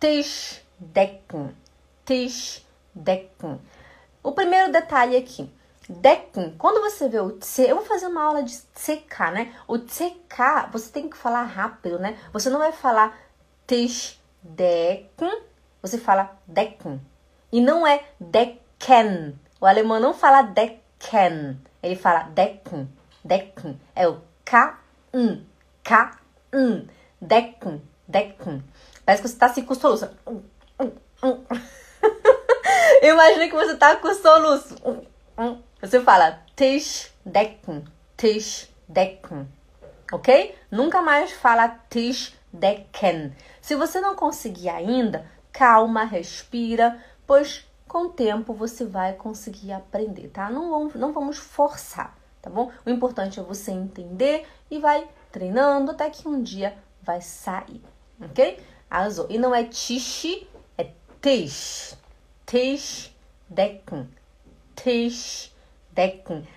Tisch decken. Tisch decken. O primeiro detalhe aqui. Decken, quando você vê o tse, eu vou fazer uma aula de tck, né? O tck, você tem que falar rápido, né? Você não vai falar tisch decken, você fala decken. E não é decken. O alemão não fala decken, ele fala decken, decken. É o k, n, k, n, decken, decken. Parece que você tá assim com soluço. Imagina que você tá com soluço. Você fala Tischdecken, Tischdecken, ok? Nunca mais fala Tischdecken. Se você não conseguir ainda, calma, respira, pois com o tempo você vai conseguir aprender, tá? Não vamos, não vamos forçar, tá bom? O importante é você entender e vai treinando até que um dia vai sair, ok? Azul. E não é tisch, é tisch. Tischdecken. Tischdecken.